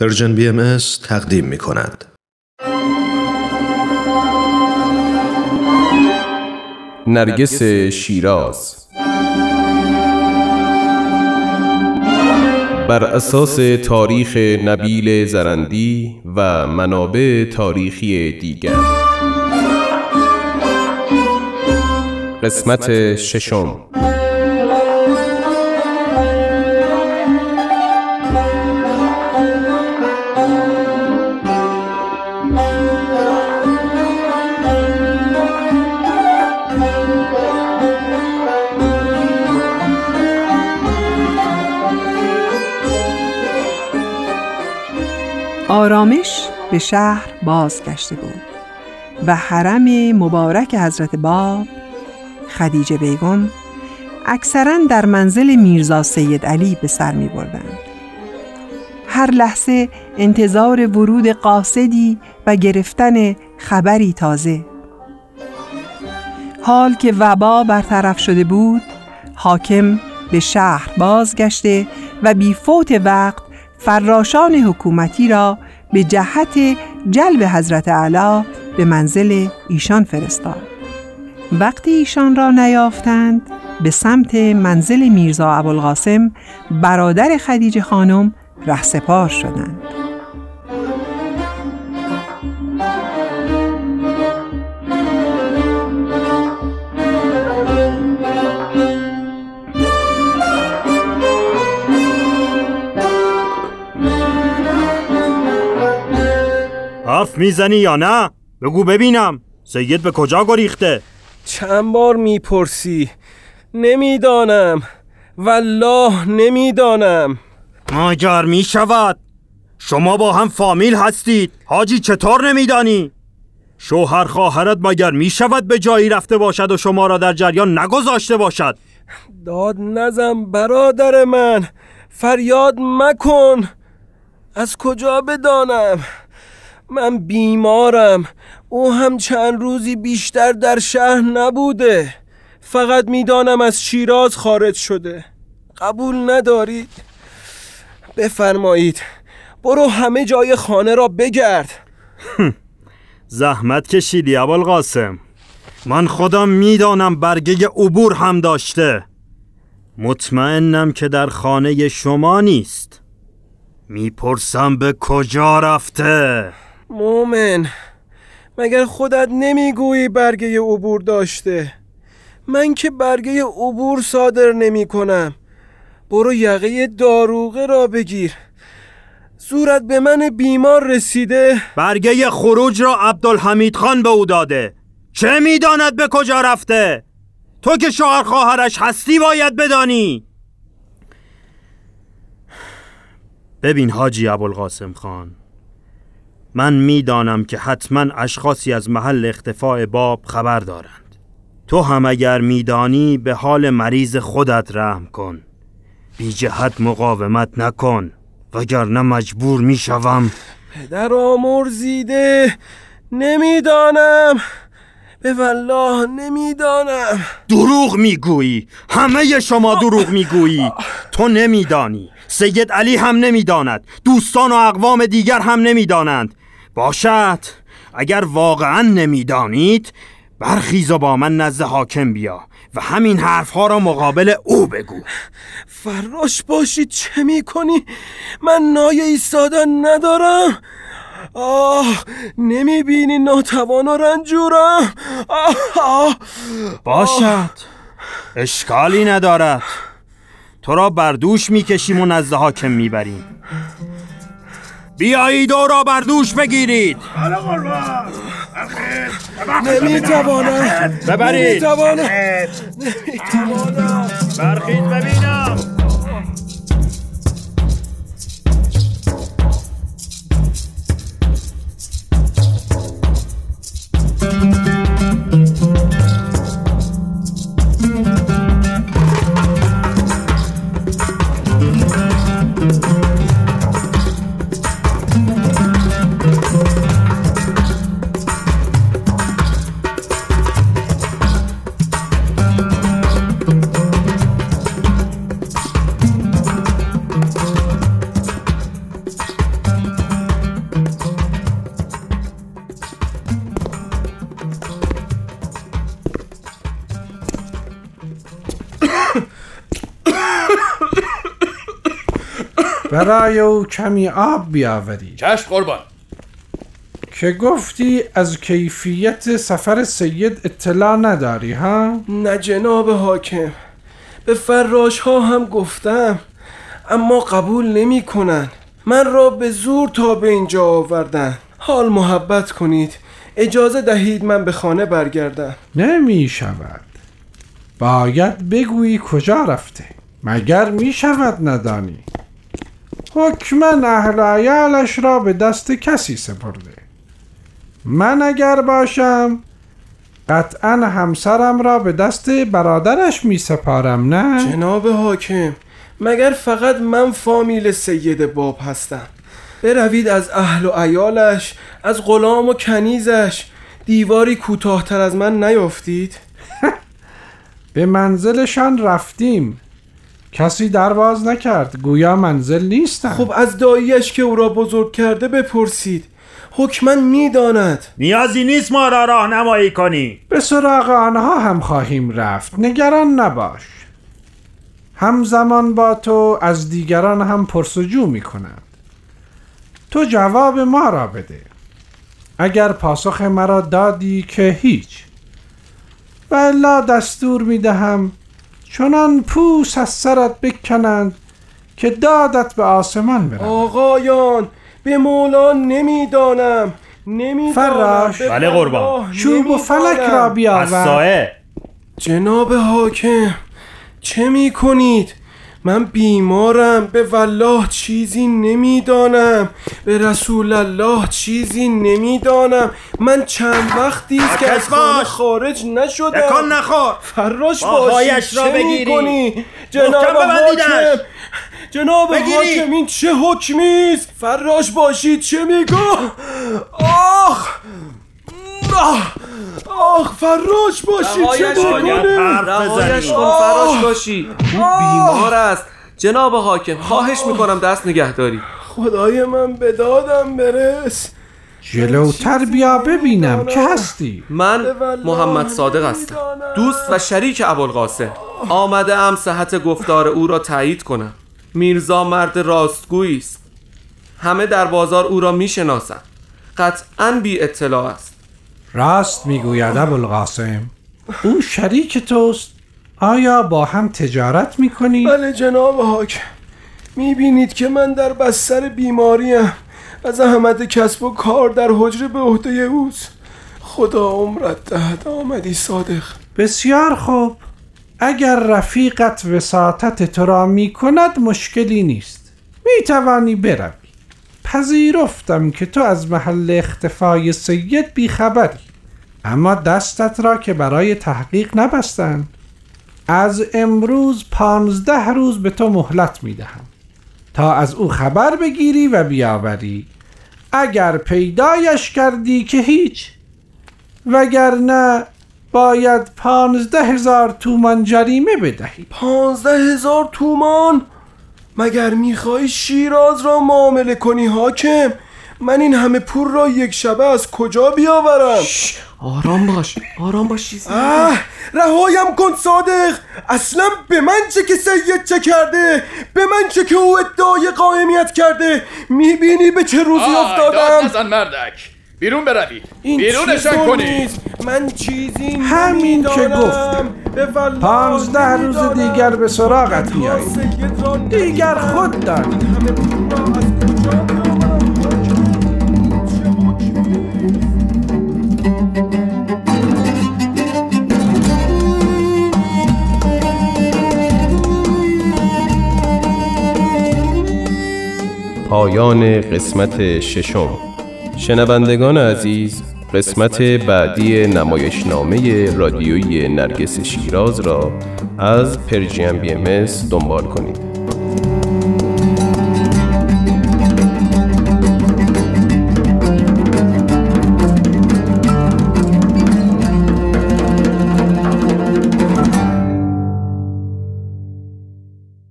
پرژن بی ام تقدیم می کند. نرگس شیراز. بر اساس تاریخ نبیل زرندی و منابع تاریخی دیگر. قسمت ششم. آرامش به شهر بازگشته بود و حرم مبارک حضرت باب خدیجه بیگم اکثرا در منزل میرزا سید علی به سر می بردند. هر لحظه انتظار ورود قاصدی و گرفتن خبری تازه حال که وبا برطرف شده بود حاکم به شهر بازگشته و بی فوت وقت فراشان حکومتی را به جهت جلب حضرت علا به منزل ایشان فرستاد. وقتی ایشان را نیافتند به سمت منزل میرزا ابوالقاسم برادر خدیجه خانم رهسپار شدند. حرف می‌زنی یا نه؟ بگو ببینم. سید به کجا گریخته؟ چند بار می‌پرسی؟ نمی‌دانم. والله نمی‌دانم. ماگر می‌شود. شما با هم فامیل هستید. حاجی چطور نمیدانی؟ شوهر خواهرت مگر می‌شود به جایی رفته باشد و شما را در جریان نگذاشته باشد؟ داد نزن برادر من. فریاد مکن. از کجا بدانم؟ من بیمارم. او هم چند روزی بیشتر در شهر نبوده. فقط می‌دانم از شیراز خارج شده. قبول ندارید؟ بفرمایید. برو همه جای خانه را بگرد. زحمت کشیدی قاسم. من خودم می‌دانم برگه عبور هم داشته. مطمئنم که در خانه شما نیست. می‌پرسم به کجا رفته. مومن مگر خودت نمی‌گویی برگه عبور داشته؟ من که برگه عبور صادر نمی کنم برو یقه داروغه را بگیر. زورت به من بیمار رسیده. برگه خروج را عبدالحمید خان به او داده. چه می‌داند به کجا رفته؟ تو که شوهر خواهرش هستی باید بدانی. ببین حاجی ابوالقاسم خان. من می‌دانم که حتما اشخاصی از محل اختفاع باب خبر دارند. تو هم اگر میدانی به حال مریض خودت رحم کن. بی جهت مقاومت نکن وگرنه مجبور می‌شوم. پدر آمرزیده نمی‌دانم. به والله نمی‌دانم. دروغ می‌گویی. همه شما دروغ می‌گویی. تو نمیدانی. سید علی هم نمی‌داند. دوستان و اقوام دیگر هم نمی‌دانند. باشد. اگر واقعا نمی‌دانید برخیز و با من نزد حاکم بیا و همین حرفها را مقابل او بگو. فراش باشی چه می‌کنی؟ من نای ایستادن ندارم. آه نمی‌بینی ناتوان و رنجورم. آه, آه. باشد. اشکالی ندارد. تو را بر دوش می‌کشیم و نزد حاکم می‌بریم. بیایید او را بر دوش بگیرید. نمی‌توانم. ببرید. نمی‌توانم. نمی‌توانم. برخیز ببینم. برای او کمی آب بیاوری چشم قربان. که گفتی از کیفیت سفر سید اطلاع نداری ها؟ نه جناب حاکم به فراش ها هم گفتم اما قبول نمی کنن. من را به زور تا به اینجا آوردن. حال محبت کنید اجازه دهید من به خانه برگردم. نمی شود. باید بگویی کجا رفته. مگر می شود ندانی؟ حکما اهل عیالش را به دست کسی سپرده. من اگر باشم قطعا همسرم را به دست برادرش می سپارم نه؟ جناب حاکم مگر فقط من فامیل سید باب هستم؟ بروید از اهل و عیالش از غلام و کنیزش. دیواری کوتاهتر از من نیافتید. به منزلشان رفتیم. کسی درواز نکرد. گویا منزل نیستن. خب از داییش که او را بزرگ کرده بپرسید. حکما می‌داند. نیازی نیست ما را راهنمایی کنی. به سراغ آنها هم خواهیم رفت. نگران نباش. همزمان با تو از دیگران هم پرسجو می کنند تو جواب ما را بده. اگر پاسخ مرا دادی که هیچ. و الا دستور می دهم چنان پوس از سرت بکنند که دادت به آسمان برود آقایان به مولا نمی‌دانم نمی‌دانم فراش. بله قربان. چوب و فلک. را از بیاور سایه جناب حاکم چه می کنید؟ من بیمارم به والله چیزی نمی‌دانم به رسول الله چیزی نمی‌دانم من چند وقتی است که از خانه باش. خارج نشدم تکان نخور فراش با باشی پایش را چه بگیری. جناب. حاکم جناب. حاکم این چه حکمی است فراش باشید چه میگو آخ آخ آخ فراش باشید چه حرف رهایش کن فراش باشی. او بیمار است. جناب حاکم خواهش می‌کنم دست نگهداری. خدای من به دادم برس. جلوتر بیا ببینم که هستی؟ من محمد صادق هستم. دوست و شریک ابوالقاسم. آمده ام صحت گفتار او را تایید کنم. میرزا مرد راستگویی است. همه در بازار او را می‌شناسند. قطعا بی اطلاع است. راست می‌گوید ابوالقاسم. او شریک توست. آیا با هم تجارت می‌کنی؟ بله جناب حاکم می‌بینید که من در بستر بیماریم. و زحمت کسب و کار در حجره به عهده اوست. خدا عمرت دهد آمدی صادق. بسیار خوب. اگر رفیقت وساطت تو را می کند مشکلی نیست. می توانی بروی. پذیرفتم که تو از محل اختفای سید بیخبری. اما دستت را که برای تحقیق نبستند از امروز پانزده روز به تو مهلت می دهم تا از او خبر بگیری و بیاوری. اگر پیدایش کردی که هیچ وگرنه باید پانزده هزار تومان جریمه بدهی. پانزده هزار تومان؟ مگر می‌خوای شیراز را معامله کنی حاکم؟ من این همه پول را یک شبه از کجا بیاورم؟ آرام باش آرام باش چیزی رهایم کن صادق اصلا به من چه که سید چه کرده به من چه که او ادعای قائمیت کرده می‌بینی به چه روزی داد افتادم نزن مردک بیرون بروید این بیرونشان کنید. من چیزی همین که. گفتم. پانزده روز. دیگر به سراغت تا میایی سید را دیگر. خود دانی پایان قسمت ششم. شنوندگان عزیز قسمت بعدی نمایشنامه رادیویی نرگس شیراز را از پرژیم بی ام دنبال کنید.